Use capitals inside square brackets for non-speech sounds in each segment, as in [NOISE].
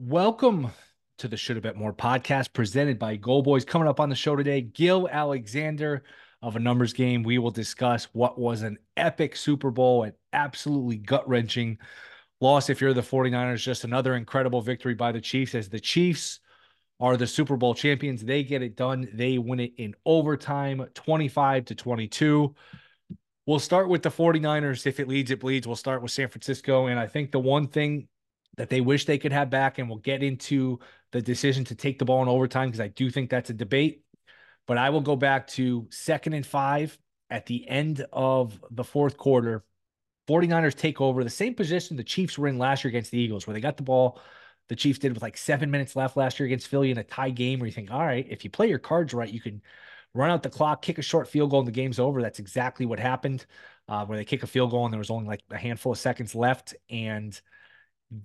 Welcome to the Should Have Bet More podcast presented by Go Boys. Coming up on the show today, Gill Alexander of a numbers game. We will discuss what was an epic Super Bowl, an absolutely gut wrenching loss. If you're the 49ers, just another incredible victory by the Chiefs as the Chiefs are the Super Bowl champions. They get it done. They win it in overtime, 25 to 22. We'll start with the 49ers. If it leads, it bleeds. We'll start with San Francisco. And I think the one thing that they wish they could have back. And we'll get into the decision to take the ball in overtime because I do think that's a debate. But I will go back to second and five at the end of the fourth quarter. 49ers take over the same position the Chiefs were in last year against the Eagles, where they got the ball. The Chiefs did with like seven minutes left last year against Philly in a tie game where you think, all right, if you play your cards right, you can run out the clock, kick a short field goal, and the game's over. That's exactly what happened, uh, where they kick a field goal and there was only like a handful of seconds left. And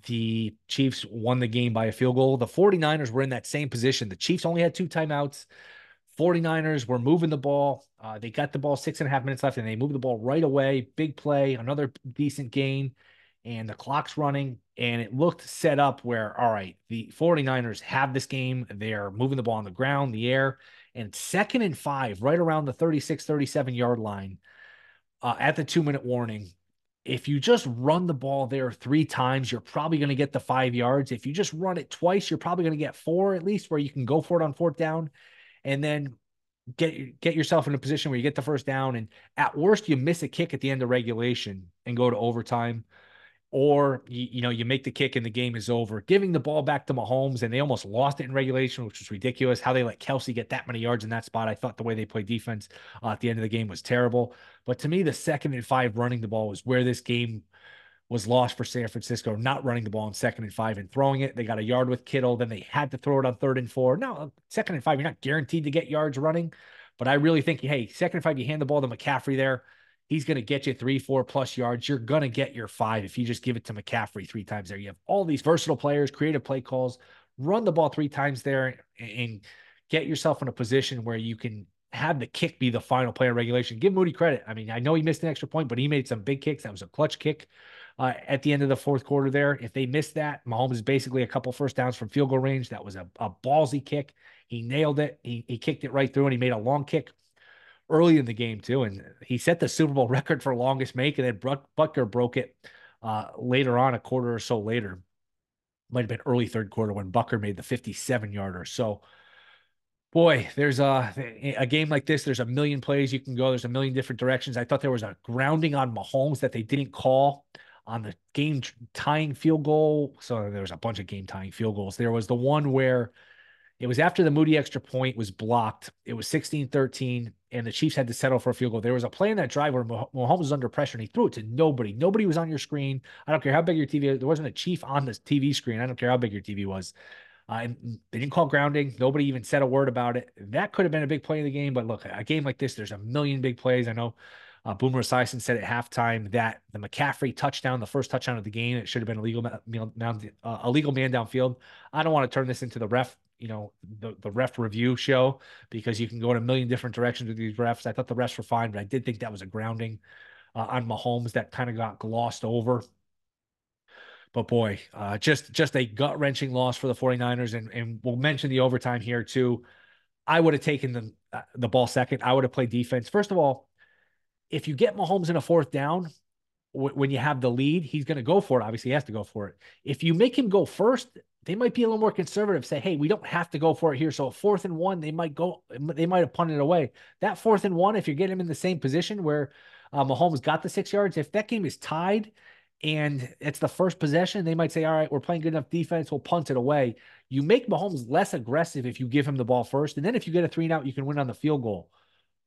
the Chiefs won the game by a field goal. The 49ers were in that same position. The Chiefs only had two timeouts. 49ers were moving the ball. Uh, they got the ball six and a half minutes left and they moved the ball right away. Big play, another decent gain, and the clock's running. And it looked set up where, all right, the 49ers have this game. They're moving the ball on the ground, the air, and second and five, right around the 36, 37 yard line uh, at the two minute warning if you just run the ball there three times, you're probably going to get the five yards. If you just run it twice, you're probably going to get four at least, where you can go for it on fourth down, and then get get yourself in a position where you get the first down. And at worst, you miss a kick at the end of regulation and go to overtime or you, you, know you make the kick and the game is over. Giving the ball back to Mahomes and they almost lost it in regulation, which was ridiculous. How they let Kelce get that many yards in that spot, I thought the way they played defense uh, at the end of the game was terrible. But to me, the second and five running the ball was where this game was lost for San Francisco. Not running the ball in second and five and throwing it. They got a yard with Kittle, then they had to throw it on third and four. Now second and five, you're not guaranteed to get yards running, but I really think hey, second and five, you hand the ball to McCaffrey there He's going to get you three, four plus yards. You're going to get your five if you just give it to McCaffrey three times there. You have all these versatile players, creative play calls, run the ball three times there and get yourself in a position where you can have the kick be the final play in regulation. Give Moody credit. I mean, I know he missed an extra point, but he made some big kicks. That was a clutch kick uh, at the end of the fourth quarter there. If they missed that, Mahomes is basically a couple first downs from field goal range. That was a, a ballsy kick. He nailed it. He, he kicked it right through and he made a long kick early in the game too, and he set the Super Bowl [LAUGHS] record for longest make, and then Butker broke it uh, later on, a quarter or so later. Might have been early third quarter when Butker made the 57 yarder. So, boy, there's a a game like this. There's a million plays you can go. There's a million different directions. I thought there was a grounding on Mahomes that they didn't call on the game tying field goal. So there was a bunch of game tying field goals. There was the one where it was after the Moody extra point was blocked. It was 16 13, and the Chiefs had to settle for a field goal. There was a play in that drive where Mahomes was under pressure and he threw it to nobody. Nobody was on your screen. I don't care how big your TV. There wasn't a Chief on the TV screen. I don't care how big your TV was. Uh, and they didn't call grounding. Nobody even said a word about it. That could have been a big play in the game. But look, a game like this, there's a million big plays. I know uh, Boomer Esiason said at halftime that the McCaffrey touchdown, the first touchdown of the game, it should have been a legal man, uh, a legal man downfield. I don't want to turn this into the ref you know the the ref review show because you can go in a million different directions with these refs. I thought the refs were fine, but I did think that was a grounding uh, on Mahomes that kind of got glossed over. But boy, uh, just just a gut wrenching loss for the 49ers, and and we'll mention the overtime here too. I would have taken the uh, the ball second. I would have played defense. First of all, if you get Mahomes in a fourth down, when you have the lead, he's going to go for it. Obviously, he has to go for it. If you make him go first, they might be a little more conservative. Say, hey, we don't have to go for it here. So fourth and one, they might go. They might have punted away. That fourth and one, if you get him in the same position where uh, Mahomes got the six yards, if that game is tied and it's the first possession, they might say, all right, we're playing good enough defense. We'll punt it away. You make Mahomes less aggressive if you give him the ball first, and then if you get a three and out, you can win on the field goal.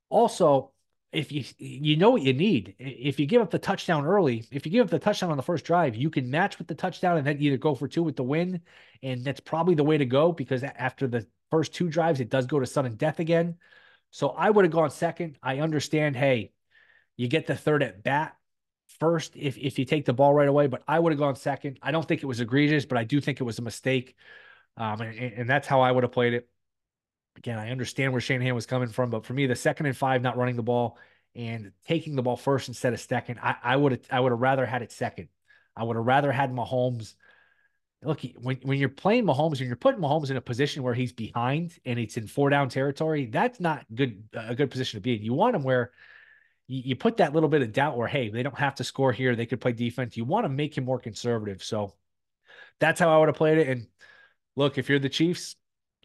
Also, if you you know what you need, if you give up the touchdown early, if you give up the touchdown on the first drive, you can match with the touchdown and then either go for two with the win, and that's probably the way to go because after the first two drives, it does go to sudden death again. So I would have gone second. I understand. Hey, you get the third at bat first if if you take the ball right away, but I would have gone second. I don't think it was egregious, but I do think it was a mistake, um, and, and that's how I would have played it again, I understand where Shanahan was coming from, but for me, the second and five, not running the ball and taking the ball first instead of second, I would have I would have rather had it second. I would have rather had Mahomes look, when, when you're playing Mahomes and you're putting Mahomes in a position where he's behind and it's in four down territory, that's not good a good position to be in. You want him where you, you put that little bit of doubt where, hey, they don't have to score here. They could play defense. You want to make him more conservative. So that's how I would have played it. And look, if you're the Chiefs,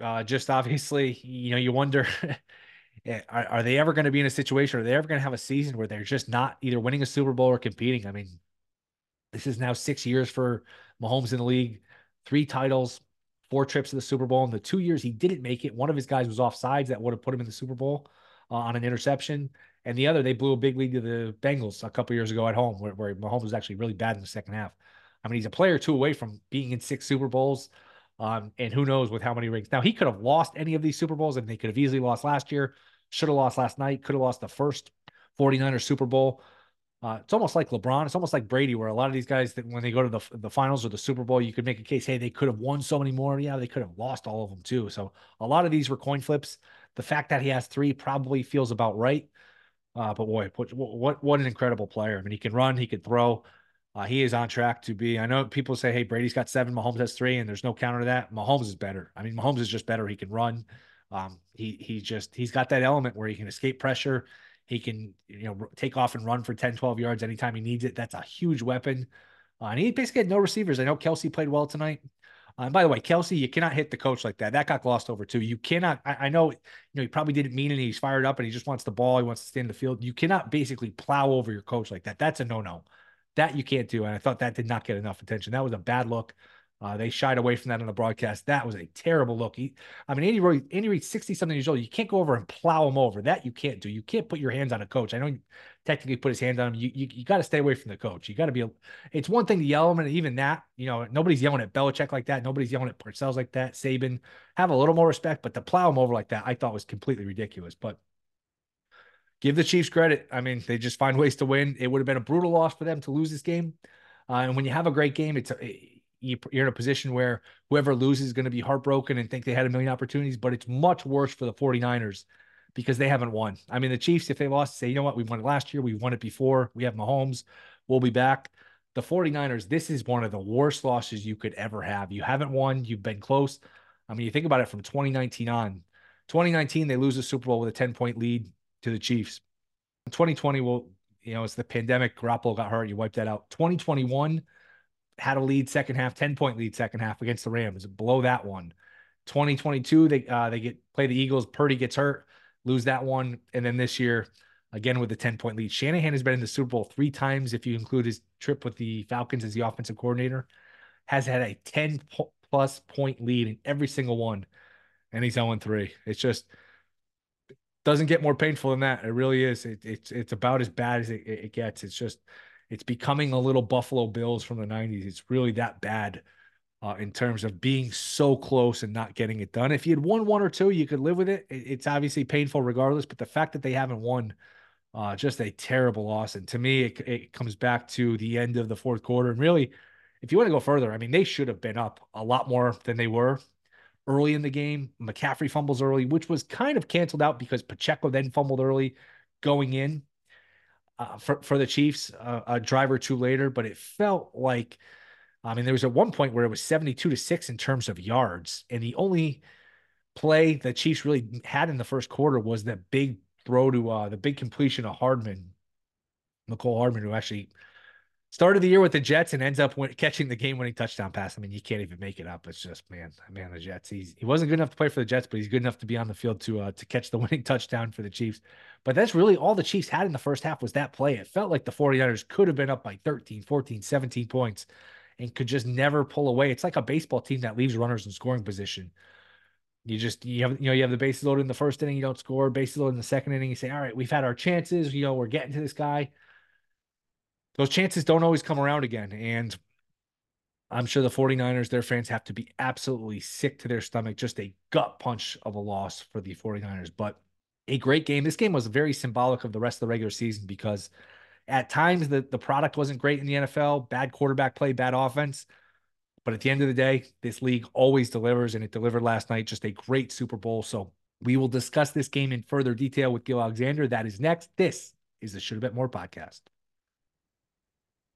uh, just obviously, you know, you wonder [LAUGHS] are, are they ever going to be in a situation, are they ever going to have a season where they're just not either winning a Super Bowl or competing? I mean, this is now six years for Mahomes in the league, three titles, four trips to the Super Bowl. In the two years he didn't make it, one of his guys was off sides that would have put him in the Super Bowl uh, on an interception. And the other, they blew a big lead to the Bengals a couple years ago at home, where, where Mahomes was actually really bad in the second half. I mean, he's a player two away from being in six Super Bowls. Um, and who knows with how many rings. Now, he could have lost any of these Super Bowls, and they could have easily lost last year, should have lost last night, could have lost the first 49ers Super Bowl. Uh, it's almost like LeBron. It's almost like Brady, where a lot of these guys that when they go to the the finals or the Super Bowl, you could make a case, hey, they could have won so many more. Yeah, they could have lost all of them too. So a lot of these were coin flips. The fact that he has three probably feels about right. Uh, but boy, what, what what an incredible player! I mean, he can run, he can throw. Uh, he is on track to be. I know people say, "Hey, Brady's got seven, Mahomes has three, and there's no counter to that." Mahomes is better. I mean, Mahomes is just better. He can run. Um, he he just he's got that element where he can escape pressure. He can you know take off and run for 10, 12 yards anytime he needs it. That's a huge weapon. Uh, and he basically had no receivers. I know Kelce played well tonight. Uh, and by the way, Kelce, you cannot hit the coach like that. That got glossed over too. You cannot. I, I, know, you know, he probably didn't mean it. He's fired up and he just wants the ball. He wants to stay in the field. You cannot basically plow over your coach like that. That's a no-no. That you can't do. And I thought that did not get enough attention. That was a bad look. Uh, they shied away from that on the broadcast. That was a terrible look. He, I mean, Andy Reid, Andy Reid, sixty something years old. You can't go over and plow him over. That you can't do. You can't put your hands on a coach. I know technically put his hands on him. You you, you got to stay away from the coach. You got to be. A, it's one thing to yell him, and even that, you know, nobody's yelling at Belichick like that. Nobody's yelling at Parcells like that. Saban, have a little more respect, but to plow him over like that, I thought was completely ridiculous. But give the Chiefs credit. I mean, they just find ways to win. It would have been a brutal loss for them to lose this game. Uh, and when you have a great game, it's a, you're in a position where whoever loses is going to be heartbroken and think they had a million opportunities, but it's much worse for the 49ers because they haven't won. I mean, the Chiefs, if they lost, say, you know what, we won it last year, we won it before, we have Mahomes, we'll be back. The 49ers, this is one of the worst losses you could ever have. You haven't won, you've been close. I mean, you think about it from 2019 on. 2019, they lose the Super Bowl with a 10 point lead to the Chiefs. 2020, well, you know, it's the pandemic. Garoppolo got hurt. You wiped that out. 2021, had a lead second half, 10 point lead second half against the Rams, below that one. 2022, they uh, they get play the Eagles. Purdy gets hurt, lose that one, and then this year again with the 10 point lead. Shanahan has been in the Super Bowl three times if you include his trip with the Falcons as the offensive coordinator. Has had a 10 plus point lead in every single one, and he's 0 3. It's just doesn't get more painful than that. It really is. It, it's it's about as bad as it, it gets. It's just it's becoming a little Buffalo Bills from the 90s. It's really that bad uh, in terms of being so close and not getting it done. If you had won one or two, you could live with it. It's obviously painful regardless, but the fact that they haven't won, uh, just a terrible loss. And to me, it, it comes back to the end of the fourth quarter. And really, if you want to go further, I mean, they should have been up a lot more than they were early in the game. McCaffrey fumbles early, which was kind of canceled out because Pacheco then fumbled early going in uh, for for the Chiefs uh, a drive or two later, but it felt like I mean there was at one point where it was 72 to 6 in terms of yards and the only play the Chiefs really had in the first quarter was that big throw to uh, the big completion of Hardman Mecole Hardman who actually started the year with the Jets and ends up win- catching the game-winning touchdown pass. I mean, you can't even make it up. It's just man, man, the Jets. He's he wasn't good enough to play for the Jets, but he's good enough to be on the field to uh, to catch the [LAUGHS] winning touchdown for the Chiefs. But that's really all the Chiefs had in the first half was that play. It felt like the 49ers could have been up by 13, 14, 17 points and could just never pull away. It's like a baseball team that leaves runners in scoring position. You just you have you know you have the bases loaded in the first inning, you don't score. Bases loaded in the second inning, you say, all right, we've had our chances. You know, we're getting to this guy those chances don't always come around again. And I'm sure the 49ers, their fans have to be absolutely sick to their stomach. Just a gut punch of a loss for the 49ers. But a great game. This game was very symbolic of the rest of the regular season because at times the, the product wasn't great in the NFL, bad quarterback play, bad offense. But at the end of the day, this league always delivers, and it delivered last night. Just a great Super Bowl. So we will discuss this game in further detail with Gill Alexander. That is next. This is the Should Have Bet More podcast.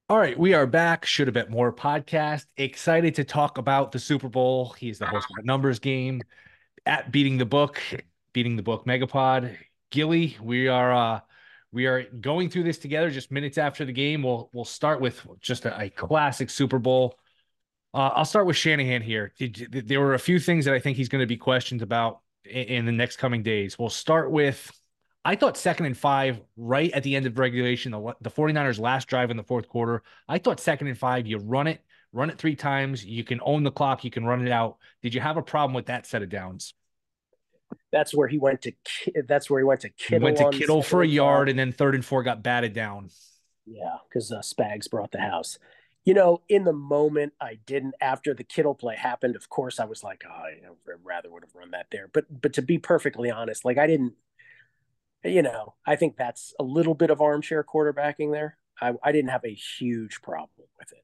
All right, we are back. Should have bet more podcast. Excited to talk about the Super Bowl. He's the host of a numbers game at beating the book, beating the book Megapod. Gilly, we are uh we are going through this together just minutes after the game. We'll we'll start with just a, a classic Super Bowl. Uh, I'll start with Shanahan here. There were a few things that I think he's going to be questioned about in, in the next coming days. We'll start with I thought second and five, right at the end of regulation, the, the 49ers last drive in the fourth quarter. I thought second and five, you run it, run it three times. You can own the clock, you can run it out. Did you have a problem with that set of downs? That's where he went to. That's where he went to Kittle. He went to Kittle for a yard, and then third and four got batted down. Yeah, because uh, Spags brought the house. You know, in the moment, I didn't. After the Kittle play happened, of course, I was like, oh, know, rather would have run that there. But, but to be perfectly honest, like I didn't you know, I think that's a little bit of armchair quarterbacking there. I, I didn't have a huge problem with it.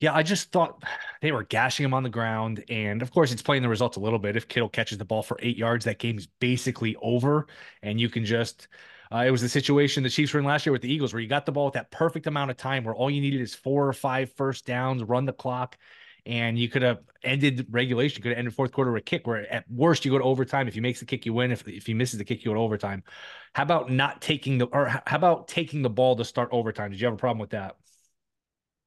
Yeah, I just thought they were gashing him on the ground. And of course, it's playing the results a little bit. If Kittle catches the ball for eight yards, that game's basically over. And you can just, uh, it was the situation the Chiefs were in last year with the Eagles, where you got the ball with that perfect amount of time where all you needed is four or five first downs, run the clock, and you could have ended regulation, could have ended fourth quarter with a kick where at worst you go to overtime. If he makes the kick, you win. If if he misses the kick, you go to overtime. How about not taking the or how about taking the ball to start overtime? Did you have a problem with that?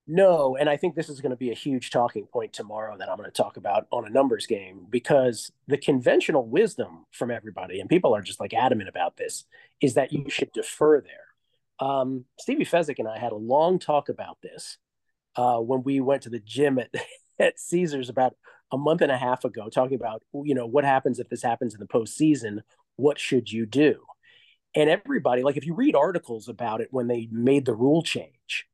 No, and I think this is going to be a huge talking point tomorrow that I'm going to talk about on a numbers game because the conventional wisdom from everybody, and people are just like adamant about this, is that you should defer there. Um, Stevie Fezzik and I had a long talk about this uh, when we went to the gym at at Caesars about a month and a half ago, talking about you know what happens if this happens in the postseason. What should you do? And everybody, like if you read articles about it when they made the rule change,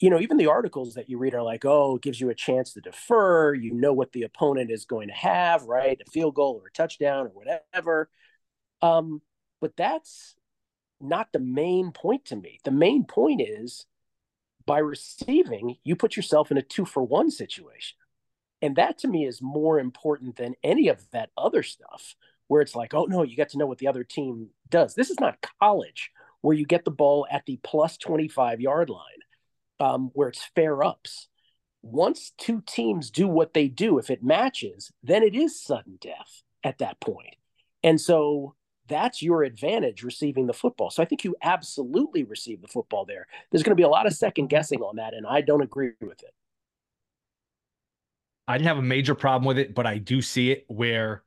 you know, even the articles that you read are like, oh, it gives you a chance to defer. You know what the opponent is going to have, right? A field goal or a touchdown or whatever. Um, but that's not the main point to me. The main point is by receiving, you put yourself in a two for one situation. And that to me is more important than any of that other stuff where it's like, oh no, you got to know what the other team does. This is not college where you get the ball at the plus 25 yard line, um, where it's fair ups. Once two teams do what they do, if it matches, then it is sudden death at that point. And so that's your advantage receiving the football. So I think you absolutely receive the football there. There's going to be a lot of second guessing on that, and I don't agree with it. I didn't have a major problem with it, but I do see it where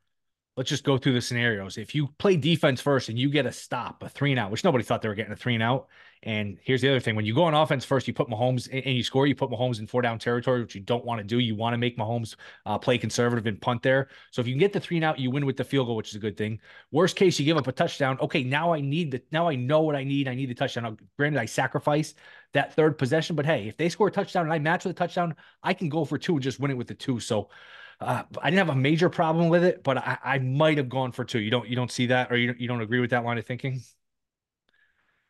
let's just go through the scenarios. If you play defense first and you get a stop, a three and out, which nobody thought they were getting a three and out. And here's the other thing: when you go on offense first, you put Mahomes and you score. You put Mahomes in four down territory, which you don't want to do. You want to make Mahomes uh, play conservative and punt there. So if you can get the three and out, you win with the field goal, which is a good thing. Worst case, you give up a touchdown. Okay, now I need the now I know what I need. I need the touchdown. Now, granted, I sacrifice that third possession, but hey, if they score a touchdown and I match with a touchdown, I can go for two and just win it with the two. So uh, I didn't have a major problem with it, but I, I might have gone for two. You don't you don't see that, or you you don't agree with that line of thinking?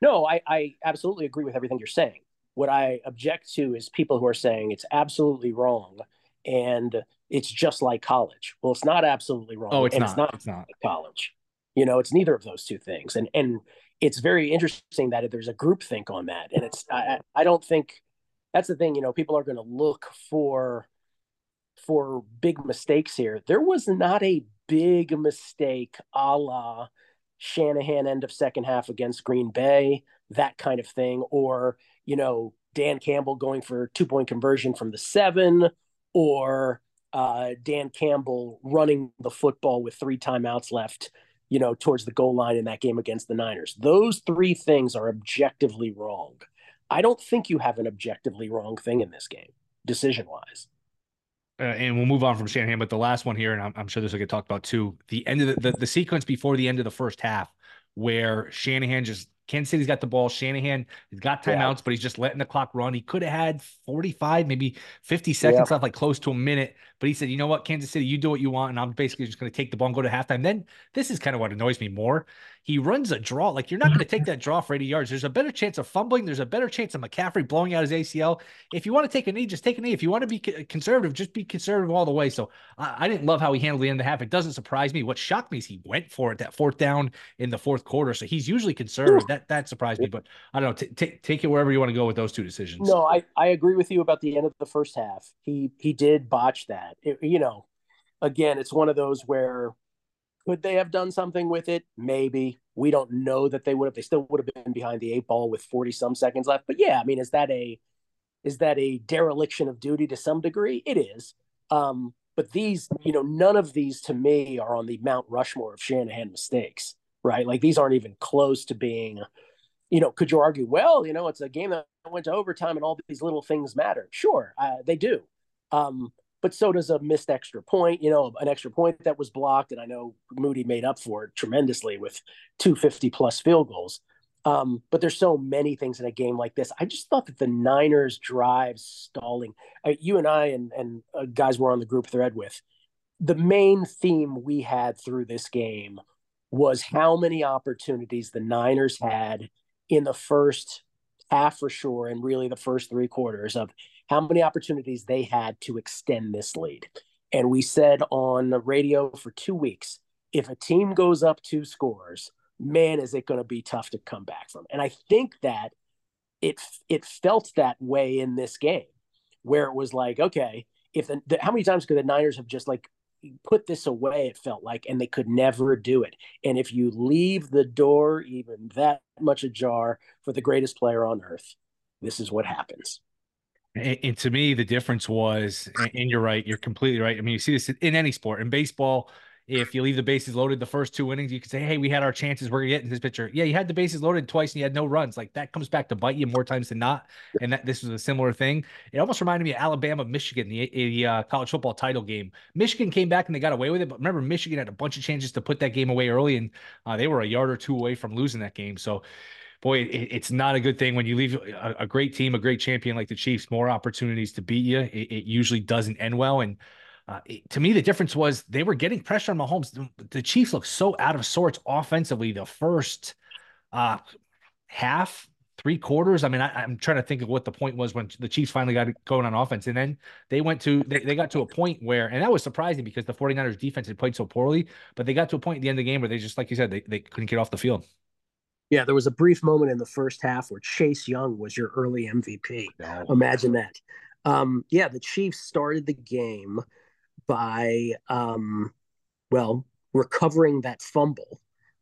No, I, I absolutely agree with everything you're saying. What I object to is people who are saying it's absolutely wrong and it's just like college. Well, it's not absolutely wrong. Oh, it's and not. It's not, it's not college. You know, it's neither of those two things. And and it's very interesting that there's a group think on that. And it's I, I don't think that's the thing. You know, people are going to look for for big mistakes here. There was not a big mistake a la Shanahan end of second half against Green Bay, that kind of thing, or, you know, Dan Campbell going for two point conversion from the seven, or uh, Dan Campbell running the football with three timeouts left, you know, towards the goal line in that game against the Niners. Those three things are objectively wrong. I don't think you have an objectively wrong thing in this game, decision wise uh, and we'll move on from Shanahan, but the last one here, and I'm, I'm sure this will get talked about too. The end of the, the, the sequence before the end of the first half, where Shanahan just Kansas City's got the ball. Shanahan has got timeouts, yeah. but he's just letting the clock run. He could have had 45, maybe 50 seconds yeah. left, like close to a minute. But he said, you know what, Kansas City, you do what you want. And I'm basically just going to take the ball and go to halftime. Then this is kind of what annoys me more. He runs a draw. Like you're not going to take mm-hmm. that draw for 80 yards. There's a better chance of fumbling. There's a better chance of McCaffrey blowing out his ACL. If you want to take a knee, just take a knee. If you want to be conservative, just be conservative all the way. So I, I didn't love how he handled the end of the half. It doesn't surprise me. What shocked me is he went for it that fourth down in the fourth quarter. So he's usually conservative. That that surprised me. But I don't know. T- t- take it wherever you want to go with those two decisions. No, I I agree with you about the end of the first half. He he did botch that. It, you know, again, it's one of those where could they have done something with it? Maybe. We don't know that they would have. They still would have been behind the eight ball with 40 some seconds left. But yeah, I mean, is that a is that a dereliction of duty to some degree? It is. Um, but these, you know, none of these to me are on the Mount Rushmore of Shanahan mistakes, right? Like these aren't even close to being, you know, could you argue, well, you know, it's a game that went to overtime and all these little things matter. Sure, uh, they do. Um, but so does a missed extra point, you know, an extra point that was blocked. And I know Moody made up for it tremendously with 250 plus field goals. Um, but there's so many things in a game like this. I just thought that the Niners drive stalling. You and I and and uh, guys were on the group thread with. The main theme we had through this game was how many opportunities the Niners had in the first half for sure, and really the first three quarters of how many opportunities they had to extend this lead. And we said on the radio for two weeks if a team goes up two scores, man, is it going to be tough to come back from. And I think that it it felt that way in this game, where it was like, okay, if the, the, how many times could the Niners have just like put this away? It felt like, and they could never do it. And if you leave the door even that much ajar for the greatest player on earth, this is what happens. And, and, to me, the difference was, and you're right, you're completely right. I mean, you see this in any sport. In baseball, if you leave the bases loaded the first two innings, you can say, "Hey, we had our chances. We're getting this pitcher." Yeah, you had the bases loaded twice and you had no runs. Like that comes back to bite you more times than not. And that this was a similar thing. It almost reminded me of Alabama, Michigan, the, the uh, college football title game. Michigan came back and they got away with it, but remember, Michigan had a bunch of chances to put that game away early, and uh, they were a yard or two away from losing that game. So boy, it, it's not a good thing when you leave a, a, great team, a great champion like the Chiefs, more opportunities to beat you. It, it usually doesn't end well. And uh, it, to me, the difference was they were getting pressure on Mahomes. The, the Chiefs looked so out of sorts offensively the first uh, half, three quarters. I mean, I, am trying to think of what the point was when the Chiefs finally got going on offense. And then they went to, they, they got to a point where, and that was surprising because the 49ers defense had played so poorly, but they got to a point at the end of the game where they just, like you said, they, they couldn't get off the field. Yeah, there was a brief moment in the first half where Chase Young was your early MVP. Imagine that. Um, yeah, the Chiefs started the game by, um, well, recovering that fumble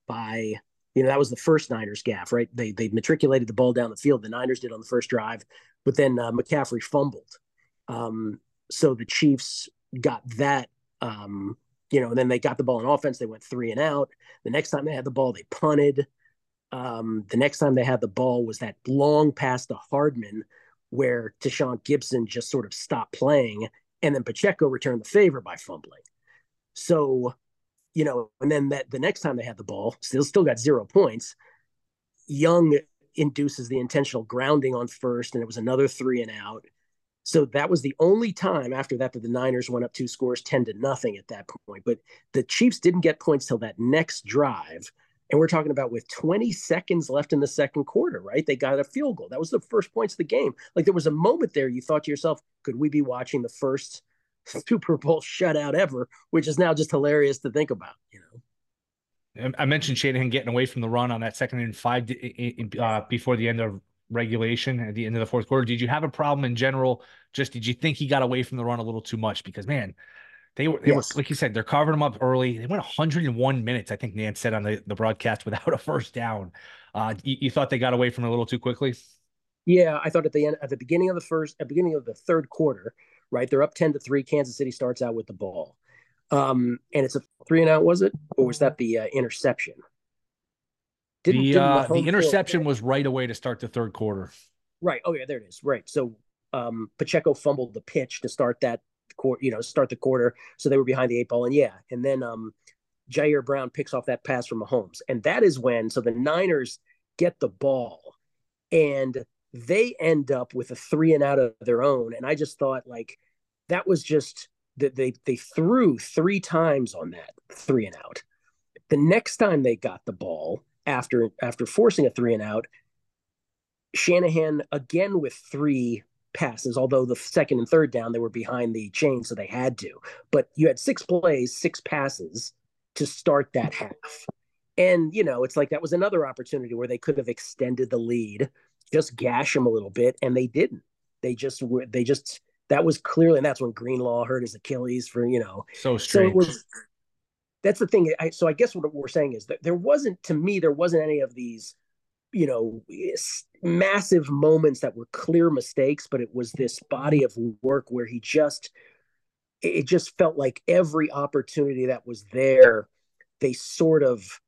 by, you know, that was the first Niners gaff, right? They they matriculated the ball down the field. The Niners did on the first drive, but then uh, McCaffrey fumbled. Um, so the Chiefs got that um, you know, and then they got the ball in offense. They went three and out. The next time they had the ball, they punted. Um, the next time they had the ball was that long pass to Hardman, where Tashaun Gipson just sort of stopped playing, and then Pacheco returned the favor by fumbling. So, you know, and then that the next time they had the ball, still still got zero points. Young induces the intentional grounding on first, and it was another three and out. So that was the only time after that that the Niners went up two scores, 10 to nothing at that point. But the Chiefs didn't get points till that next drive and we're talking about with 20 seconds left in the second quarter, right? They got a field goal. That was the first points of the game. Like there was a moment there you thought to yourself, could we be watching the first [LAUGHS] Super Bowl shutout ever, which is now just hilarious to think about, you know? I mentioned Shanahan getting away from the run on that second and five uh, before the end of regulation at the end of the fourth quarter. Did you have a problem in general? Just did you think he got away from the run a little too much? Because man, they were, they yes. were, like you said, they're covering them up early. They went 101 minutes, I think Nantz said on the, the broadcast [LAUGHS] without a first down. Uh, you, you, thought they got away from it a little too quickly? Yeah, I thought at the end, at the beginning of the first, at the beginning of the third quarter, right? They're up 10 to three. Kansas City starts out with the ball. Um, and it's a three and out, was it? Or was that the uh, interception? Didn't, the, didn't uh, the interception was right away to start the third quarter. Right. Oh, yeah, there it is. Right. So um, Pacheco fumbled the pitch to start that quarter, you know, start the quarter. So they were behind the eight ball. And yeah, and then um Ji'Ayir Brown picks off that pass from Mahomes. And that is when so the Niners get the ball and they end up with a three and out of their own. And I just thought like that was just that they they threw three times on that three and out. The next time they got the ball, after after forcing a three and out, Shanahan again with three passes, although the second and third down they were behind the chain, so they had to. But you had six plays, six passes to start that half. And, you know, it's like that was another opportunity where they could have extended the lead, just gash them a little bit, and they didn't. They just were, they just, that was clearly, and that's when Greenlaw hurt his Achilles for, you know. So strange. So it was, that's the thing. I, so I guess what we're saying is that there wasn't, to me, there wasn't any of these, you know, massive moments that were clear mistakes, but it was this body of work where he just, it just felt like every opportunity that was there, they sort of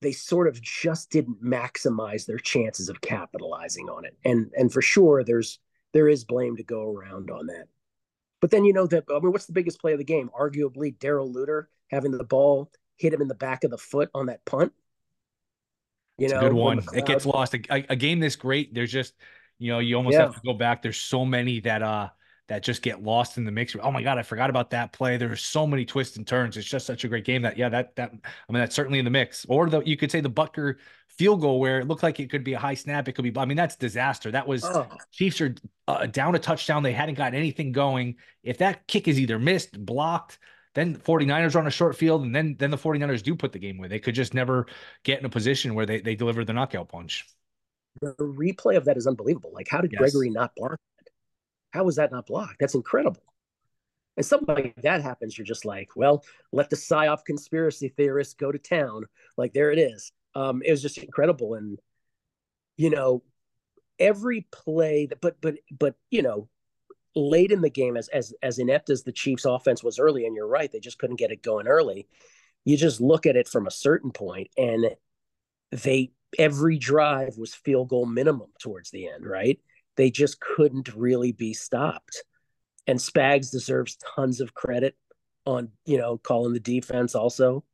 they sort of just didn't maximize their chances of capitalizing on it. And and for sure there's there is blame to go around on that. But then you know that I mean what's the biggest play of the game? Arguably Darrell Luter having the ball hit him in the back of the foot on that punt. You it's know, a good one. It gets lost. A, a, game this great, there's just you know, you almost yeah. have to go back. There's so many that uh that just get lost in the mix. Oh my god, I forgot about that play. There's so many twists and turns. It's just such a great game that yeah, that that I mean that's certainly in the mix. Or the you could say the Butker field goal where it looked like it could be a high snap. It could be. I mean that's disaster. That was oh. Chiefs are uh, down a touchdown. They hadn't got anything going. If that kick is either missed, blocked, then 49ers are on a short field, and then then the 49ers do put the game away. They could just never get in a position where they they deliver the knockout punch. The replay of that is unbelievable. Like, how did yes. Gregory not block how was that not blocked? That's incredible. And something like that happens, you're just like, well, let the psyop conspiracy theorists go to town. Like there it is. Um, it was just incredible. And you know, every play that but but but you know, late in the game, as as as inept as the Chiefs offense was early, and you're right, they just couldn't get it going early. You just look at it from a certain point, and they every drive was field goal minimum towards the end, right? they just couldn't really be stopped. And Spags deserves tons of credit on, you know, calling the defense also.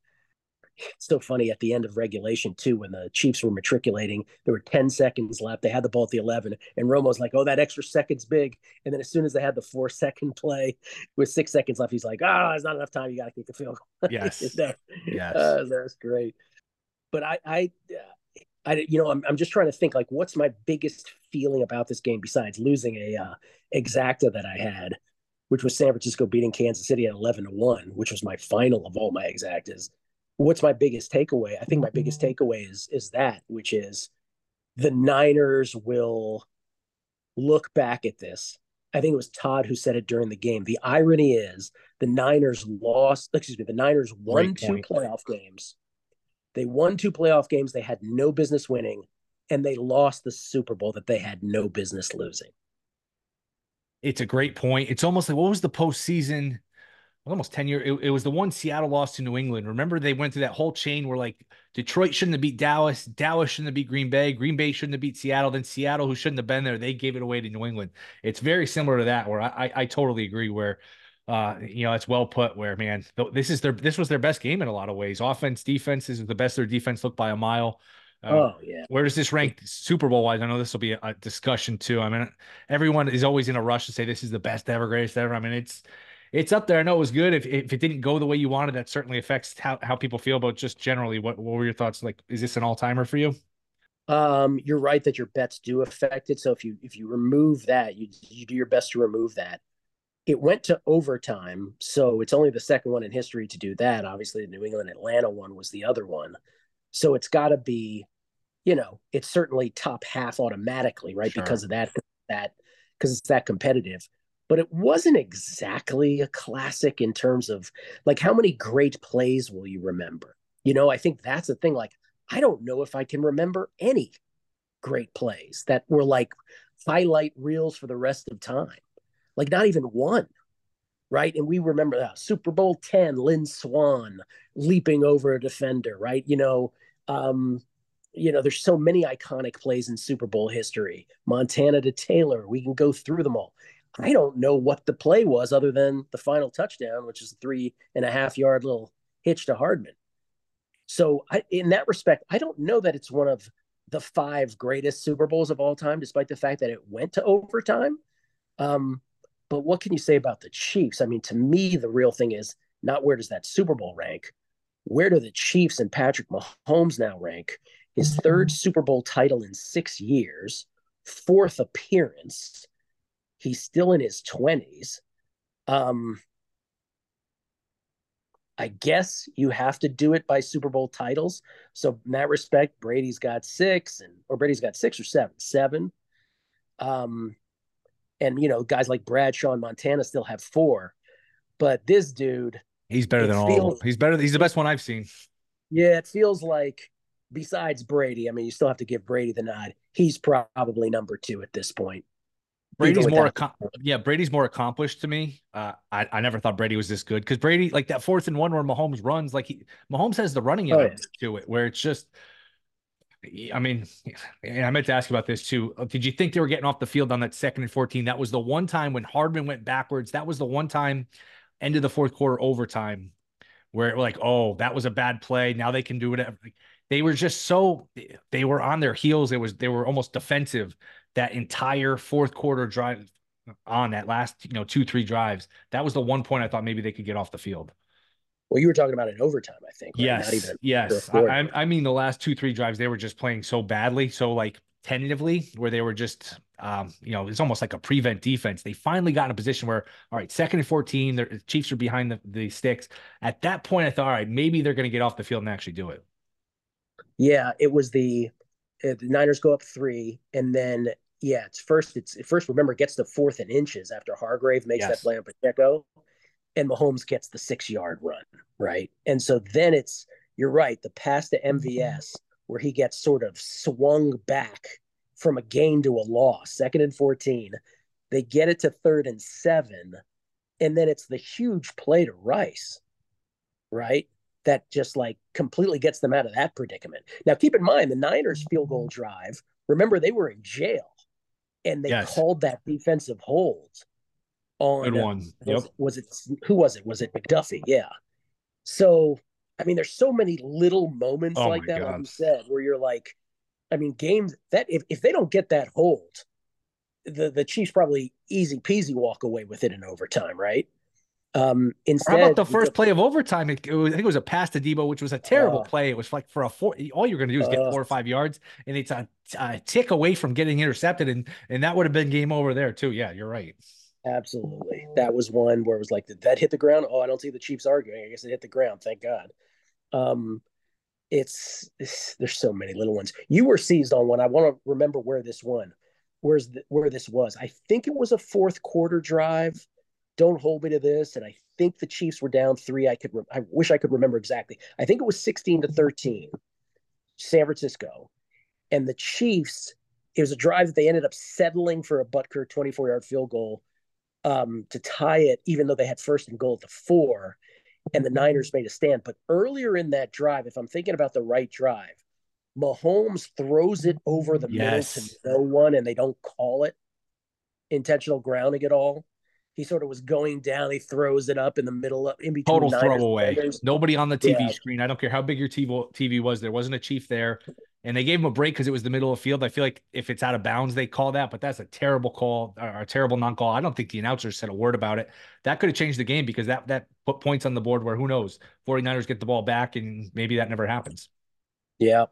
It's so funny at the end of regulation, too, when the Chiefs were matriculating, there were 10 seconds left. They had the ball at the 11, and Romo's like, oh, that extra second's big. And then as soon as they had the four second [LAUGHS] play with six seconds left, he's like, ah, oh, there's not enough time. You got to kick the field goal. [LAUGHS] Yes. yes. Uh, that's great. But I, I, I, you know, I'm, I'm just trying to think like, what's my biggest feeling about this game besides losing a uh, exacta that I had, which was San Francisco beating Kansas City at 11 to one, which was my final of all my exactas. What's my biggest takeaway? I think my biggest mm-hmm. takeaway is is that, which is the Niners will look back at this. I think it was Todd who said it during the game. The irony is the Niners lost, excuse me, the Niners won two playoff games they won two playoff games they had no business winning, and they lost the Super Bowl that they had no business losing. It's a great point. It's almost like what was the postseason? Almost 10 years. It, it, was the one Seattle lost to New England. Remember, they went through that whole chain where like Detroit shouldn't have beat Dallas, Dallas shouldn't have beat Green Bay, Green Bay shouldn't have beat Seattle, then Seattle, who shouldn't have been there, they gave it away to New England. It's very similar to that, where I, I, I totally agree. Where uh, you know, it's well put. Where man, this is their this was their best game in a lot of ways. Offense, defense is the best their defense looked by a mile. Uh, oh yeah. Where does this rank Super Bowl wise? I know this will be a, a, discussion too. I mean, everyone is always in a rush to say this is the best ever, greatest ever. I mean, it's it's up there. I know it was good. If if it didn't go the way you wanted, that certainly affects how, how people feel. about just generally, what what were your thoughts? Like, is this an all timer for you? Um, you're right that your bets do affect it. So if you if you remove that, you you do your best to remove that it went to overtime, so it's only the second one in history to do that. Obviously, the New England Atlanta one was the other one. So it's got to be, you know, it's certainly top half automatically, right? Sure. Because of that, that because it's that competitive. But it wasn't exactly a classic in terms of like how many great plays will you remember? You know, I think that's the thing. Like, I don't know if I can remember any great plays that were like highlight reels for the rest of time like not even one, right? And we remember that Super Bowl 10, Lynn Swann leaping over a defender, right? You know, um, you know, there's so many iconic plays in Super Bowl history. Montana to Taylor, we can go through them all. I don't know what the play was other than the final touchdown, which is a three and a half yard little hitch to Hardman. So, I, in that respect, I don't know that it's one of the five greatest Super Bowls of all time, despite the fact that it went to overtime. Um, but what can you say about the Chiefs? I mean, to me, the real thing is not where does that Super Bowl rank, where do the Chiefs and Patrick Mahomes now rank? His third Super Bowl title in six years, fourth appearance. He's still in his 20s. Um, I guess you have to do it by Super Bowl titles. So in that respect, Brady's got six, and or Brady's got six or seven, seven. Um, and you know, guys like Bradshaw and Montana still have four, but this dude, he's better than feels, all. He's better. He's the best one I've seen. Yeah, it feels like besides Brady, I mean, you still have to give Brady the nod. He's probably number two at this point. Brady's more, yeah, Brady's more accomplished to me. Uh, I, I never thought Brady was this good because Brady, like that fourth and one where Mahomes runs, like he, Mahomes has the running oh, yeah. to it, where it's just, I mean, and I meant to ask about this too. Uh, did you think they were getting off the field on that second and 14? That was the one time when Hardman went backwards. That was the one time, end of the fourth quarter overtime, where it like, oh, that was a bad play. Now they can do whatever. They were just so they were on their heels. It was they were almost defensive that entire fourth quarter drive on that last you know two three drives. That was the one point I thought maybe they could get off the field. Well, you were talking about an overtime, I think. Right? Yes, yes. I, I, mean, the last two three drives they were just playing so badly, so like tentatively, where they were just, um, you know, it's almost like a prevent defense. They finally got in a position where, all right, second and fourteen, the Chiefs are behind the, the sticks. At that point, I thought, all right, maybe they're going to get off the field and actually do it. Yeah, it was the the Niners go up three, and then yeah, it's first. It's first. Remember, it gets the fourth and inches after Hargrave makes yes. that play on Pacheco, and Mahomes gets the six yard run, right? And so then it's you're right. The pass to MVS where he gets sort of swung back from a gain to a loss, second and fourteen. They get it to third and seven, and then it's the huge play to Rice, right? That just like completely gets them out of that predicament. Now, keep in mind the Niners field goal drive. Remember, they were in jail and they yes. called that defensive hold on good one. Yep. Was, was, it who was it? Was it McDuffie? Yeah. So I mean, there's so many little moments oh like that, God. like you said, where you're like, I mean, games that if, if they don't get that hold, the the Chiefs probably easy peasy walk away with it in overtime, right? Um, instead, How about the first play of overtime? It, it was, I think it was a pass to Deebo, which was a terrible uh, play. It was like for a four. All you're going to do is get uh, four or five yards, and it's a, a, tick away from getting intercepted, and and that would have been game over there too. Yeah, you're right. Absolutely, that was one where it was like, did that hit the ground? Oh, I don't see the Chiefs arguing. I guess it hit the ground. Thank God. Um, it's, it's there's so many little ones. You were seized on one. I want to remember where this one, where's the, where this was. I think it was a fourth quarter drive don't hold me to this. And I think the Chiefs were down three. I could, re- I wish I could remember exactly. I think it was 16 to 13, San Francisco. And the Chiefs, it was a drive that they ended up settling for a Butker 24 yard field goal um, to tie it, even though they had first and goal at the four. And the Niners made a stand. But earlier in that drive, if I'm thinking about the right drive, Mahomes throws it over the yes. middle to no one and they don't call it intentional grounding at all he sort of was going down. He throws it up in the middle of in between. Total throwaway. Nobody on the TV yeah. screen. I don't care how big your TV TV was. There wasn't a chief there, and they gave him a break because it was the middle of the field. I feel like if it's out of bounds, they call that, but that's a terrible call or a terrible non-call. I don't think the announcers said a word about it. That could have changed the game because that that put points on the board where who knows 49ers get the ball back and maybe that never happens. Yeah.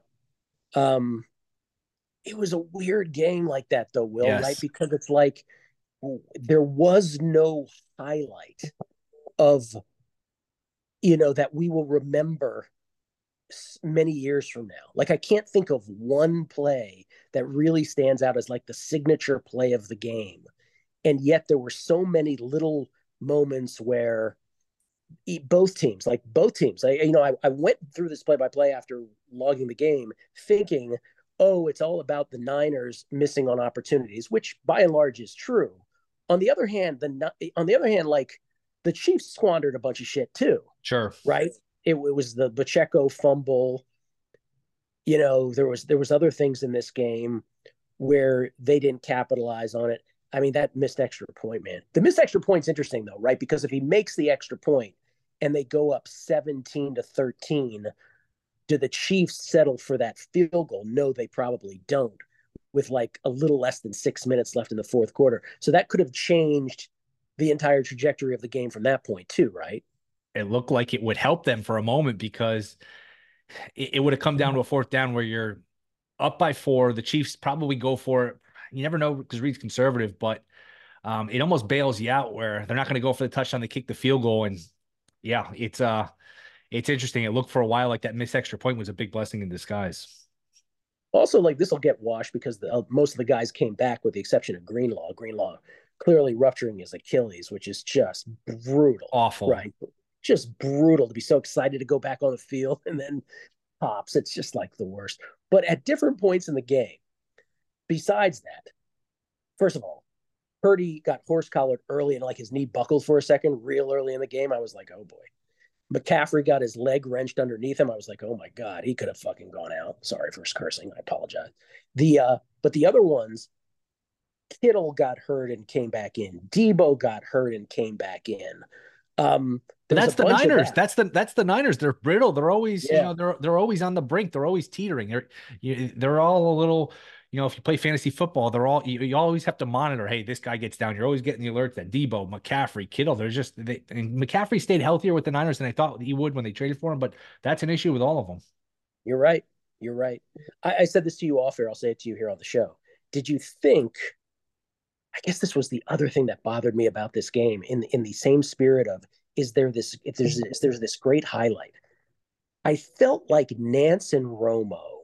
Um it was a weird game like that though, Will, yes. right? Because it's like there was no highlight of you know that we will remember many years from now. Like i can't think of one play that really stands out as like the signature play of the game. And yet there were so many little moments where both teams like both teams I, you know I, I went through this play by play after logging the game thinking oh it's all about the niners missing on opportunities which by and large is true on the other hand, the on the other hand, like the Chiefs squandered a bunch of shit too. Sure. Right. It, it was the Pacheco fumble. You know, there was there was other things in this game where they didn't capitalize on it. I mean, that missed extra point, man. The missed extra point's interesting though, right? Because if he makes the extra point and they go up 17 to 13, do the Chiefs settle for that field goal? No, they probably don't with like a little less than six minutes left in the fourth quarter. So that could have changed the entire trajectory of the game from that point too, right? it looked like it would help them for a moment because it, it would have come down to a fourth down where you're up by four. The Chiefs probably go for it. You never know because Reid's conservative, but um, it almost bails you out where they're not going to go for the touchdown. They kick the field goal, and yeah, it's uh, it's interesting. It looked for a while like that missed extra point was a big blessing in disguise. Also, like this will get washed because the, uh, most of the guys came back, with the exception of Greenlaw. Greenlaw clearly rupturing his Achilles, which is just brutal, awful, right? Just brutal to be so excited to go back on the field [LAUGHS] and then pops. It's just like the worst. But at different points in the game, besides that, first of all, Purdy got horse collared early and like his knee buckled for a second, real early in the game. I was like, oh boy. McCaffrey got his leg wrenched underneath him. I was like, oh my God, he could have fucking gone out. Sorry for cursing. I apologize. The uh, but the other ones, Kittle got hurt and came back in. Deebo got hurt and came back in. Um, that's the Niners. That. That's the that's the Niners. They're brittle. They're always yeah. you know they're they're always on the brink. They're always teetering. They're you, they're all a little you know if you play fantasy football, they're all you, you, always have to monitor. Hey, this guy gets down. You're always getting the alerts that Deebo, McCaffrey, Kittle. They're just they and McCaffrey stayed healthier with the Niners than I thought he would when they traded for him. But that's an issue with all of them. You're right. You're right. I, I said this to you off air. I'll say it to you here on the show. Did you think? I guess this was the other thing that bothered me about this game in in the same spirit of is there this if there's is there's this great highlight. I felt like Nantz and Romo,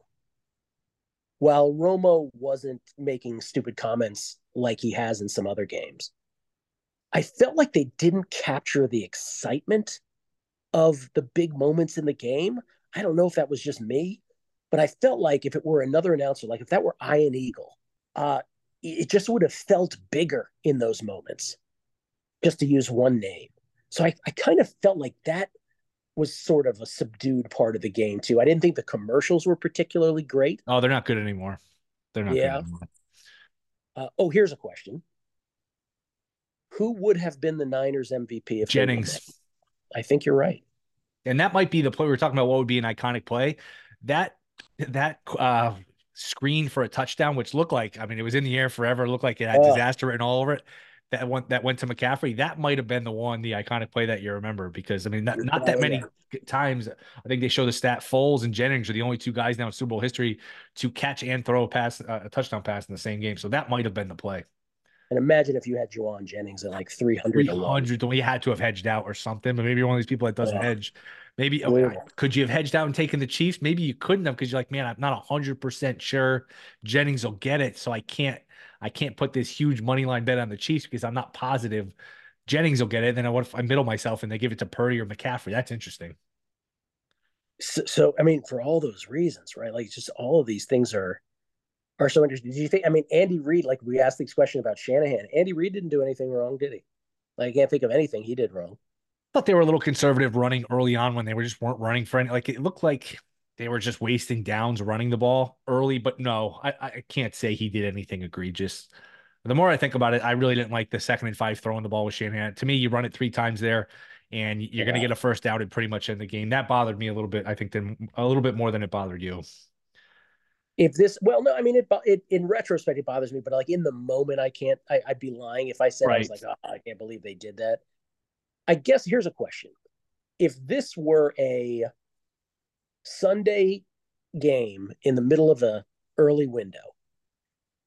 while Romo wasn't making stupid comments like he has in some other games, I felt like they didn't capture the excitement of the big moments in the game. I don't know if that was just me, but I felt like if it were another announcer, like if that were Ian Eagle, uh, it just would have felt bigger in those moments, just to use one name. So I, I kind of felt like that was sort of a subdued part of the game too. I didn't think the commercials were particularly great. Oh, they're not good anymore. They're not. Yeah. Uh, oh, here's a question: Who would have been the Niners MVP if Jennings? I think you're right. And that might be the play we were talking about. What would be an iconic play? That that uh, screen for a touchdown, which looked like I mean it was in the air forever. Looked like it had oh. disaster written all over it that went that went to McCaffrey, that might have been the one, the iconic play that you remember because I mean not, not that many times. I think they show the stat Foles and Jennings are the only two guys now in Super Bowl history to catch and throw a pass, uh, a touchdown pass in the same game. So that might have been the play. And imagine if you had Jauan Jennings at like 300. 300. We had to have hedged out or something, but maybe you're one of these people that doesn't yeah. hedge. Maybe oh, could you have hedged out and taken the Chiefs? Maybe you couldn't have because you're like, man, I'm not 100% sure Jennings will get it. So I can't I can't put this huge money line bet on the Chiefs because I'm not positive Jennings will get it. Then I what if I middle myself and they give it to Purdy or McCaffrey? That's interesting. So, so, I mean, for all those reasons, right? Like just all of these things are are so interesting. Do you think? I mean, Andy Reid, like we asked this question about Shanahan. Andy Reid didn't do anything wrong, did he? Like I can't think of anything he did wrong. I thought they were a little conservative running early on when they were just weren't running for any. Like it looked like they were just wasting downs running the ball early. But no, I, I can't say he did anything egregious. The more I think about it, I really didn't like the second and five throwing the ball with Shanahan. To me, you run it three times there, and you're yeah. going to get a first out in pretty much in the game. That bothered me a little bit. I think than a little bit more than it bothered you. If this, well, no, I mean, it, it in retrospect, it bothers me, but like in the moment, I can't. I, would be lying if I said right. I was like, oh, I can't believe they did that. I guess here's a question: If this were a Sunday game in the middle of a early window,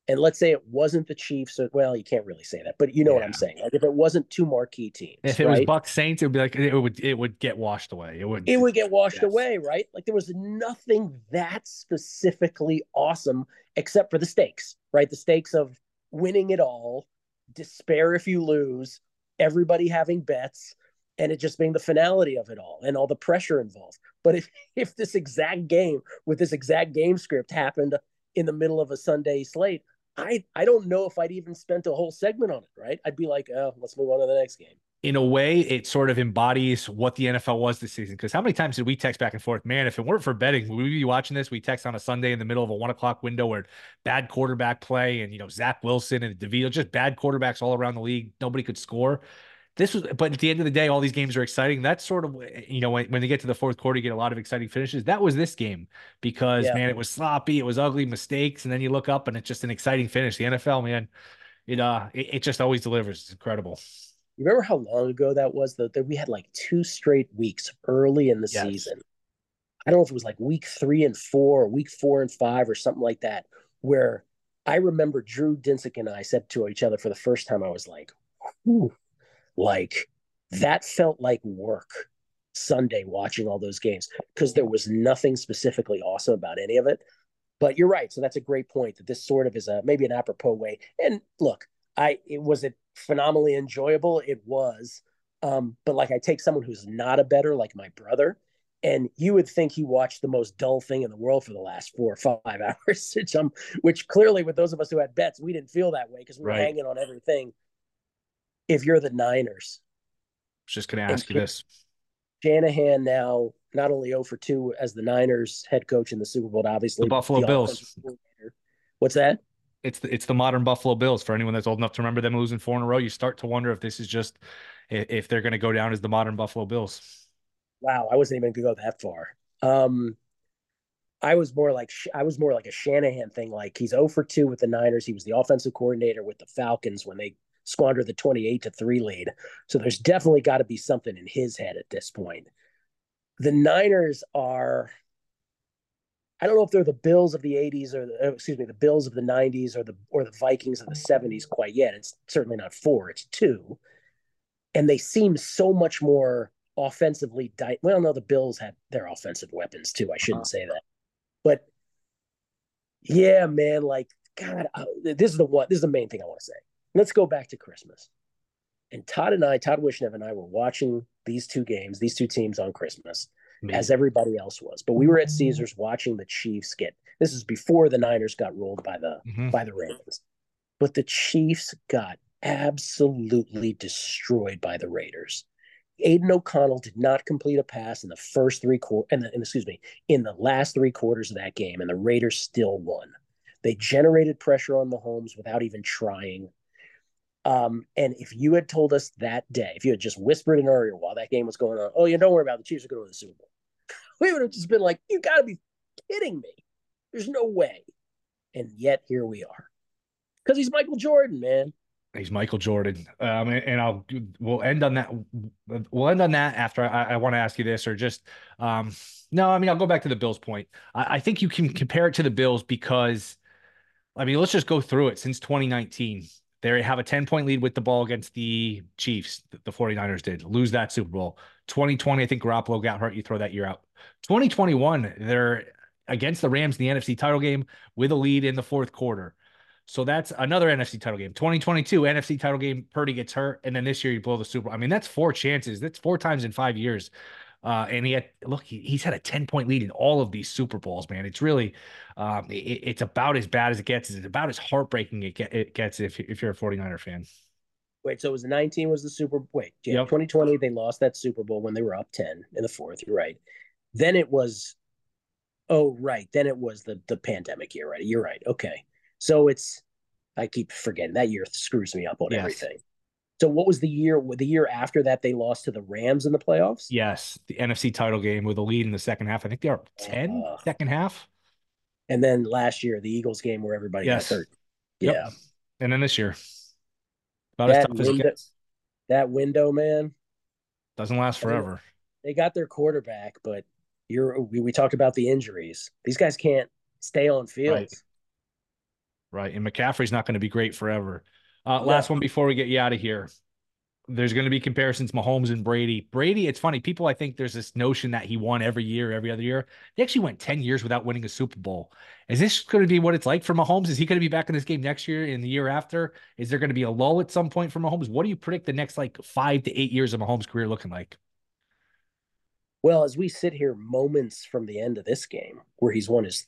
and let's say it wasn't the Chiefs, or, well, you can't really say that, but you know yeah. what I'm saying. Like if it wasn't two marquee teams, if it right? was Buck Saints, it would be like it would it would get washed away. It would it would get washed yes. away, right? Like there was nothing that specifically awesome except for the stakes, right? The stakes of winning it all, despair if you lose, everybody having bets, and it just being the finality of it all and all the pressure involved. But if [LAUGHS] if this exact game with this exact game script happened in the middle of a Sunday slate, I I don't know if I'd even spent a whole segment on it, right? I'd be like, oh, let's move on to the next game. In a way, it sort of embodies what the NFL was this season. Because how many times did we text back and forth? Man, if it weren't for betting, would we be watching this? We text on a Sunday in the middle of a one o'clock window where bad quarterback play and you know Zach Wilson and DeVito, just bad quarterbacks all around the league. Nobody could score this was, but at the end of the day, all these games are exciting. That's sort of, you know, when, when they get to the fourth quarter, you get a lot of exciting finishes. That was this game because, yeah. man, it was sloppy, it was ugly, mistakes. And then you look up and it's just an exciting finish. The NFL, man, it, uh, it, it just always delivers. It's incredible. You remember how long ago that was? Though that we had like two straight weeks early in the yes. season. I don't know if it was like week three and four, or week four and five, or something like that, where I remember Drew Dinsick and I said to each other for the first time, I was like, Whew. Like that felt like work Sunday watching all those games because there was nothing specifically awesome about any of it. But you're right. So that's a great point that this sort of is a maybe an apropos way. And look, I it was it phenomenally enjoyable. It was. Um, but like I take someone who's not a better, like my brother, and you would think he watched the most dull thing in the world for the last four or five [LAUGHS] hours, which, um, which clearly with those of us who had bets, we didn't feel that way because we were right. hanging on everything. If you're the Niners, I was just going to ask you this. Shanahan now not only 0 for 2 as the Niners head coach in the Super Bowl, obviously the Buffalo the Bills. What's that? It's the, it's the modern Buffalo Bills. For anyone that's old enough to remember them losing four in a row, you start to wonder if this is just if they're going to go down as the modern Buffalo Bills. Wow, I wasn't even going to go that far. Um, I was more like I was more like a Shanahan thing. Like he's 0 for 2 with the Niners. He was the offensive coordinator with the Falcons when they squandered the 28 to 3 lead. So there's definitely got to be something in his head at this point. The Niners are I don't know if they're the Bills of the 80s or the, uh, excuse me, the Bills of the 90s or the or the Vikings of the 70s quite yet. It's certainly not 4, it's 2. And they seem so much more offensively di- well no the bills had their offensive weapons too i shouldn't say that but yeah man like god uh, this is the one this is the main thing i want to say let's go back to christmas and todd and i todd wishnev and i were watching these two games these two teams on christmas as everybody else was but we were at caesars watching the chiefs get this is before the niners got rolled by the mm-hmm. by the ravens but the chiefs got absolutely destroyed by the raiders Aidan O'Connell did not complete a pass in the first three quarters, and, excuse me, in the last three quarters of that game, and the Raiders still won. They generated pressure on Mahomes without even trying. Um, and if you had told us that day, if you had just whispered in our ear while that game was going on, oh yeah, don't worry about it, the Chiefs are going to the Super Bowl, [LAUGHS] we would have just been like, you got to be kidding me. There's no way. And yet here we are, because he's Michael Jordan, man. He's Michael Jordan. Um, and, I'll we'll end on that. We'll end on that after I, I want to ask you this, or just um, no. I mean, I'll go back to the Bills point. I, I think you can compare it to the Bills because, I mean, let's just go through it. Since 2019, they have a 10 point lead with the ball against the Chiefs. The 49ers did lose that Super Bowl. 2020, I think Garoppolo got hurt. You throw that year out. 2021, they're against the Rams in the NFC title game with a lead in the fourth quarter. So that's another NFC title game. 2022 NFC title game. Purdy gets hurt, and then this year you blow the Super. Bowl. I mean, that's four chances. That's four times in five years. Uh, and he had look, he, he's had a 10 point lead in all of these Super Bowls, man. It's really, um, it, it's about as bad as it gets. It's about as heartbreaking it, get, it gets if, if you're a 49er fan. Wait, so it was 19 was the Super Wait, yeah, yep. 2020 they lost that Super Bowl when they were up 10 in the fourth. You're right. Then it was, oh right, then it was the the pandemic year, right? You're right. Okay, so it's I keep forgetting that year screws me up on yes. everything. So what was the year? The year after that, they lost to the Rams in the playoffs. Yes, the NFC title game with a lead in the second half. I think they are 10 uh, second half. And then last year, the Eagles game where everybody yes. got hurt. Yep. Yeah. And then this year, about that as tough window, as it gets. That window, man, doesn't last forever. They got their quarterback, but you're we, we talked about the injuries. These guys can't stay on field. Right right? And McCaffrey's not going to be great forever. Uh, last one before we get you out of here. There's going to be comparisons Mahomes and Brady. Brady, it's funny. People, I think there's this notion that he won every year, every other year. He actually went 10 years without winning a Super Bowl. Is this going to be what it's like for Mahomes? Is he going to be back in this game next year and the year after? Is there going to be a lull at some point for Mahomes? What do you predict the next like five to eight years of Mahomes' career looking like? Well, as we sit here moments from the end of this game, where he's won his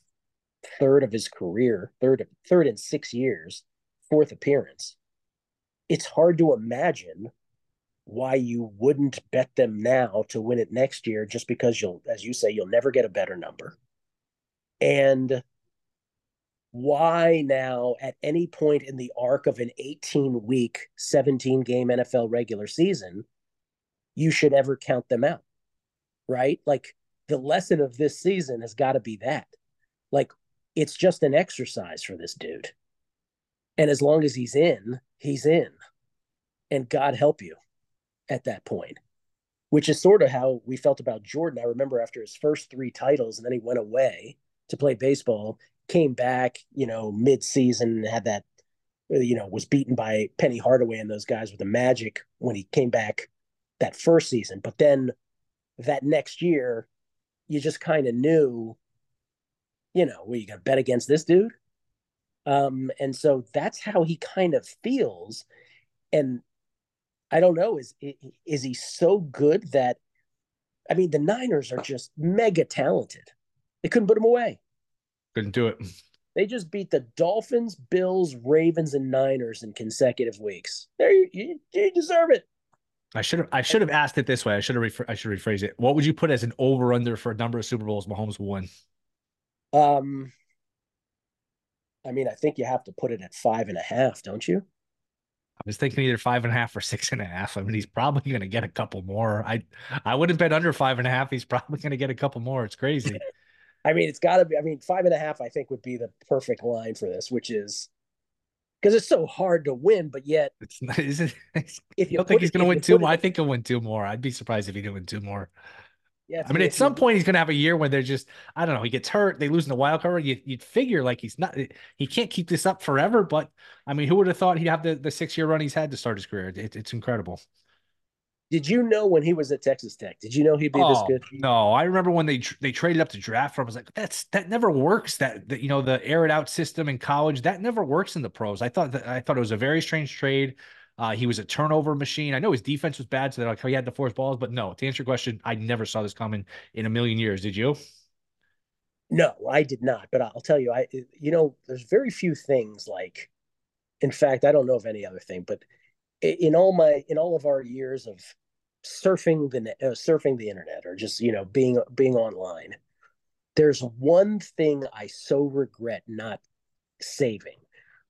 third of his career, third third in six years, fourth appearance. It's hard to imagine why you wouldn't bet them now to win it next year just because you'll as you say you'll never get a better number. And why now at any point in the arc of an 18 week 17 game NFL regular season you should ever count them out. Right? Like the lesson of this season has got to be that. Like it's just an exercise for this dude. And as long as he's in, he's in. And God help you. at that point, which is sort of how we felt about Jordan. I remember after his first three titles, and then he went away to play baseball, came back, you know, mid-season, had that, you know, was beaten by Penny Hardaway and those guys with the Magic when he came back that first season. But then that next year, you just kind of knew, you know, well, you going to bet against this dude. Um, and so that's how he kind of feels. And I don't know, is is he so good that I mean the Niners are just mega talented. They couldn't put him away. Couldn't do it. [LAUGHS] They just beat the Dolphins, Bills, Ravens, and Niners in consecutive weeks. There, you, you, you deserve it. I should have I should have asked it this way. I should have I should rephrase it. What would you put as an over under for a number of Super Bowls Mahomes won? Um, I mean, I think you have to put it at five and a half, don't you? I was thinking either five and a half or six and a half. I mean, he's probably going to get a couple more. I I wouldn't bet under five and a half. He's probably going to get a couple more. It's crazy. [LAUGHS] I mean, it's got to be. I mean, five and a half. I think would be the perfect line for this, which is because it's so hard to win, but yet it's not. Is it, [LAUGHS] if you don't think he's going to win two more, I think he'll win two more. I'd be surprised if he didn't win two more. Yeah, I mean, at some point he's going to have a year when they're just, I don't know, he gets hurt, they lose in the wild card. You, would figure like he's not, he can't keep this up forever. But I mean, who would have thought he'd have the, the six year run he's had to start his career? It, it's incredible. Did you know when he was at Texas Tech? Did you know he'd be oh, this good? No, I remember when they they traded up to draft for him. I was like, that's that never works. That, that you know the air it out system in college that never works in the pros. I thought that I thought it was a very strange trade. Uh, he was a turnover machine. I know his defense was bad, so they're like, oh, he had to force balls. But no, to answer your question, I never saw this coming in a million years. Did you? No, I did not. But I'll tell you, I you know, there's very few things like. In fact, I don't know of any other thing, but in all my in all of our years of surfing the uh, surfing the internet or just you know being being online, there's one thing I so regret not saving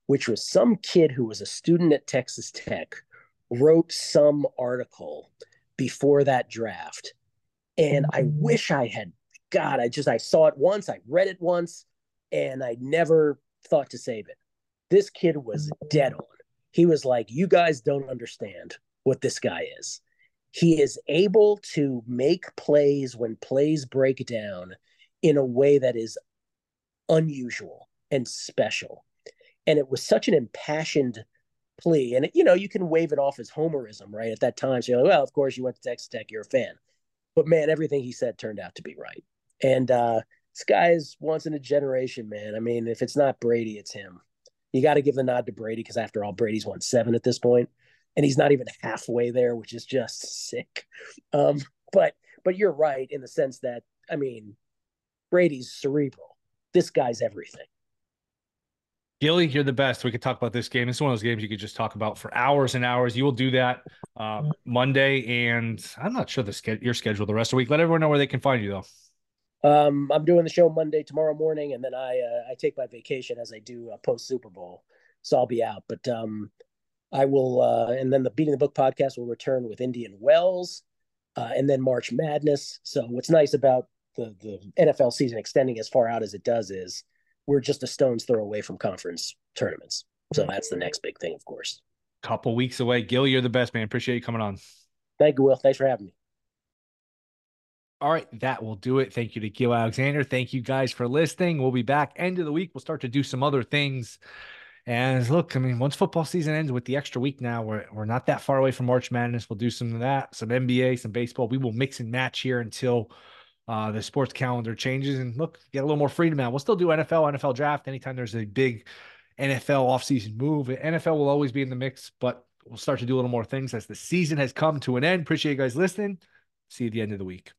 which was some kid who was a student at Texas Tech wrote some article before that draft. And I mm-hmm. wish I had, God, I just, I saw it once, I read it once, and I never thought to save it. This kid was dead on. He was like, You guys don't understand what this guy is. He is able to make plays when plays break down in a way that is unusual and special and it was such an impassioned plea. And you know, you can wave it off as homerism, right? At that time, so you're like, well, of course you went to Texas Tech, you're a fan. But man, everything he said turned out to be right. And uh, this guy is once in a generation, man. I mean, if it's not Brady, it's him. You got to give the nod to Brady because after all, Brady's won seven at this point, and he's not even halfway there, which is just sick. Um, but but you're right in the sense that I mean, Brady's cerebral. This guy's everything. Gilly, you're the best. We could talk about this game. It's one of those games you could just talk about for hours and hours. You will do that uh, Monday, and I'm not sure the ske- your schedule the rest of the week. Let everyone know where they can find you, though. Um, I'm doing the show Monday tomorrow morning, and then I uh, I take my vacation as I do uh, post Super Bowl, so I'll be out. But um, I will, uh, and then the Beating the Book podcast will return with Indian Wells, uh, and then March Madness. So what's nice about the the NFL season extending as far out as it does is we're just a stone's throw away from conference tournaments. So that's the next big thing, of course. Couple weeks away. Gill, you're the best, man. Appreciate you coming on. Thank you, Will. Thanks for having me. All right, that will do it. Thank you to Gill Alexander. Thank you guys for listening. We'll be back end of the week. We'll start to do some other things. And look, I mean, once football season ends with the extra week now, we're, we're not that far away from March Madness. We'll do some of that, some NBA, some baseball. We will mix and match here until uh, the sports calendar changes and look, get a little more freedom now. We'll still do NFL, NFL draft anytime there's a big NFL offseason move. NFL will always be in the mix, but we'll start to do a little more things as the season has come to an end. Appreciate you guys listening. See you at the end of the week.